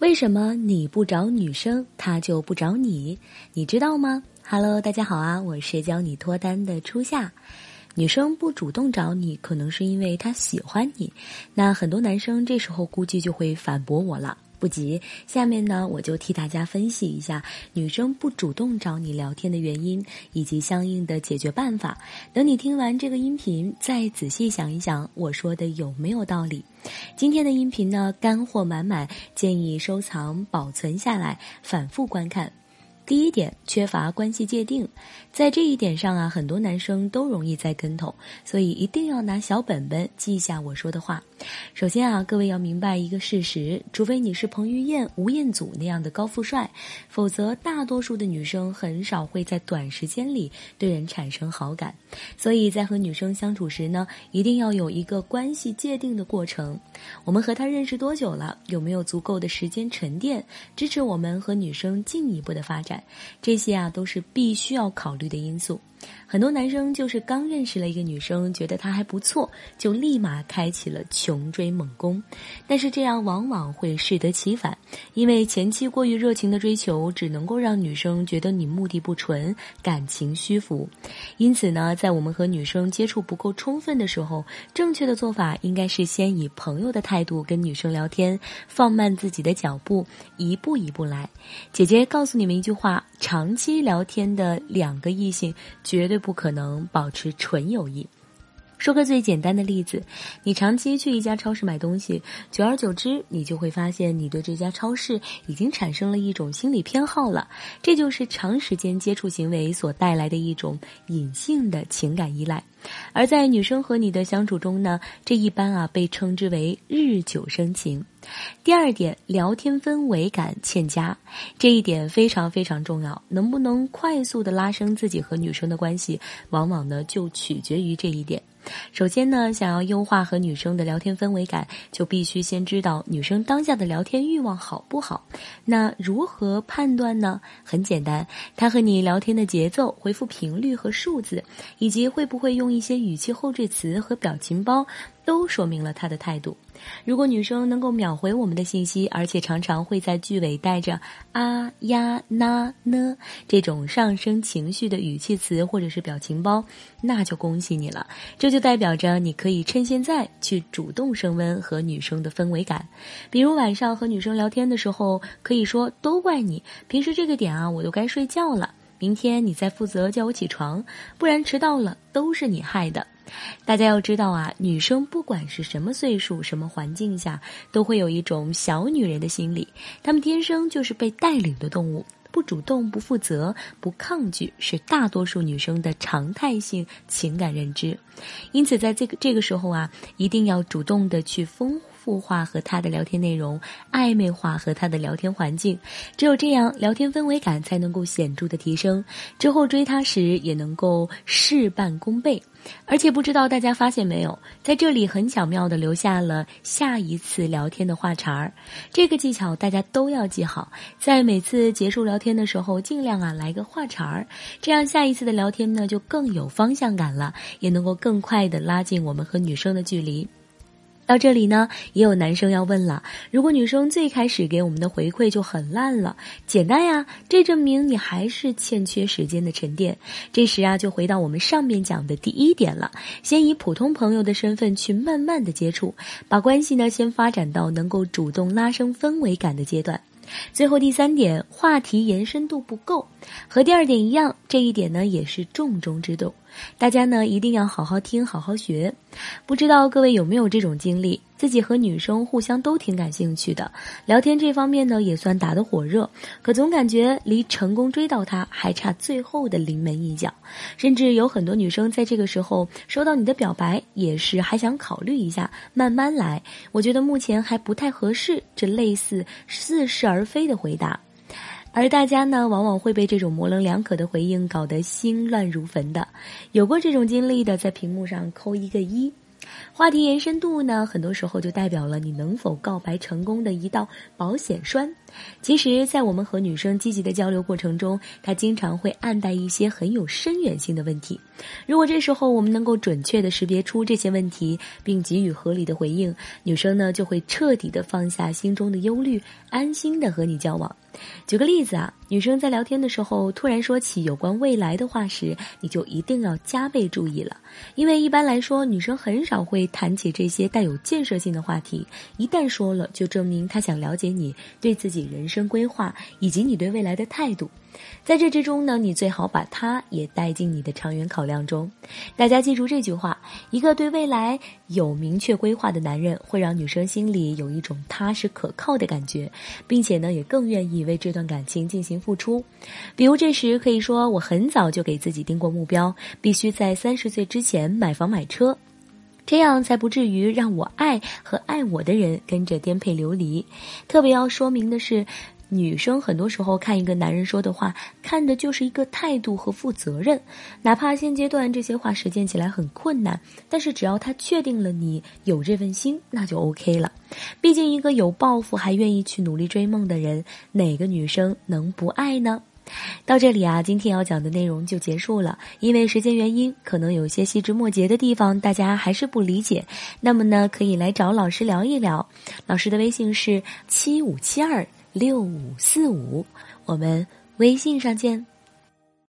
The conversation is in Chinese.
为什么你不找女生，她就不找你？你知道吗？Hello，大家好啊，我是教你脱单的初夏。女生不主动找你，可能是因为她喜欢你。那很多男生这时候估计就会反驳我了。不急，下面呢我就替大家分析一下女生不主动找你聊天的原因，以及相应的解决办法。等你听完这个音频，再仔细想一想，我说的有没有道理？今天的音频呢，干货满满，建议收藏保存下来，反复观看。第一点，缺乏关系界定，在这一点上啊，很多男生都容易栽跟头，所以一定要拿小本本记下我说的话。首先啊，各位要明白一个事实：除非你是彭于晏、吴彦祖那样的高富帅，否则大多数的女生很少会在短时间里对人产生好感。所以在和女生相处时呢，一定要有一个关系界定的过程。我们和她认识多久了？有没有足够的时间沉淀，支持我们和女生进一步的发展？这些啊都是必须要考虑的因素。很多男生就是刚认识了一个女生，觉得她还不错，就立马开启了穷追猛攻。但是这样往往会适得其反，因为前期过于热情的追求，只能够让女生觉得你目的不纯，感情虚浮。因此呢，在我们和女生接触不够充分的时候，正确的做法应该是先以朋友的态度跟女生聊天，放慢自己的脚步，一步一步来。姐姐告诉你们一句话：长期聊天的两个异性。绝对不可能保持纯友谊。说个最简单的例子，你长期去一家超市买东西，久而久之，你就会发现你对这家超市已经产生了一种心理偏好了。这就是长时间接触行为所带来的一种隐性的情感依赖。而在女生和你的相处中呢，这一般啊被称之为日久生情。第二点，聊天氛围感欠佳，这一点非常非常重要。能不能快速的拉升自己和女生的关系，往往呢就取决于这一点。首先呢，想要优化和女生的聊天氛围感，就必须先知道女生当下的聊天欲望好不好。那如何判断呢？很简单，她和你聊天的节奏、回复频率和数字，以及会不会用一些语气后缀词和表情包。都说明了他的态度。如果女生能够秒回我们的信息，而且常常会在句尾带着啊呀那呢这种上升情绪的语气词或者是表情包，那就恭喜你了。这就代表着你可以趁现在去主动升温和女生的氛围感。比如晚上和女生聊天的时候，可以说都怪你，平时这个点啊我都该睡觉了，明天你再负责叫我起床，不然迟到了都是你害的。大家要知道啊，女生不管是什么岁数、什么环境下，都会有一种小女人的心理。她们天生就是被带领的动物，不主动、不负责、不抗拒，是大多数女生的常态性情感认知。因此，在这个这个时候啊，一定要主动的去丰富化和他的聊天内容，暧昧化和他的聊天环境。只有这样，聊天氛围感才能够显著的提升，之后追她时也能够事半功倍。而且不知道大家发现没有，在这里很巧妙的留下了下一次聊天的话茬儿。这个技巧大家都要记好，在每次结束聊天的时候，尽量啊来个话茬儿，这样下一次的聊天呢就更有方向感了，也能够更快的拉近我们和女生的距离。到这里呢，也有男生要问了：如果女生最开始给我们的回馈就很烂了，简单呀，这证明你还是欠缺时间的沉淀。这时啊，就回到我们上面讲的第一点了，先以普通朋友的身份去慢慢的接触，把关系呢先发展到能够主动拉升氛围感的阶段。最后第三点，话题延伸度不够，和第二点一样，这一点呢也是重中之重。大家呢一定要好好听，好好学。不知道各位有没有这种经历？自己和女生互相都挺感兴趣的，聊天这方面呢也算打得火热，可总感觉离成功追到她还差最后的临门一脚。甚至有很多女生在这个时候收到你的表白，也是还想考虑一下，慢慢来。我觉得目前还不太合适，这类似似是而非的回答。而大家呢，往往会被这种模棱两可的回应搞得心乱如焚的。有过这种经历的，在屏幕上扣一个一。话题延伸度呢，很多时候就代表了你能否告白成功的一道保险栓。其实，在我们和女生积极的交流过程中，她经常会暗带一些很有深远性的问题。如果这时候我们能够准确的识别出这些问题，并给予合理的回应，女生呢就会彻底的放下心中的忧虑，安心的和你交往。举个例子啊，女生在聊天的时候突然说起有关未来的话时，你就一定要加倍注意了，因为一般来说，女生很少会谈起这些带有建设性的话题。一旦说了，就证明他想了解你对自己人生规划以及你对未来的态度。在这之中呢，你最好把他也带进你的长远考量中。大家记住这句话：一个对未来有明确规划的男人，会让女生心里有一种踏实可靠的感觉，并且呢，也更愿意为这段感情进行付出。比如这时可以说：“我很早就给自己定过目标，必须在三十岁之前买房买车，这样才不至于让我爱和爱我的人跟着颠沛流离。”特别要说明的是。女生很多时候看一个男人说的话，看的就是一个态度和负责任。哪怕现阶段这些话实践起来很困难，但是只要他确定了你有这份心，那就 OK 了。毕竟一个有抱负还愿意去努力追梦的人，哪个女生能不爱呢？到这里啊，今天要讲的内容就结束了。因为时间原因，可能有些细枝末节的地方大家还是不理解。那么呢，可以来找老师聊一聊。老师的微信是七五七二。六五四五，我们微信上见。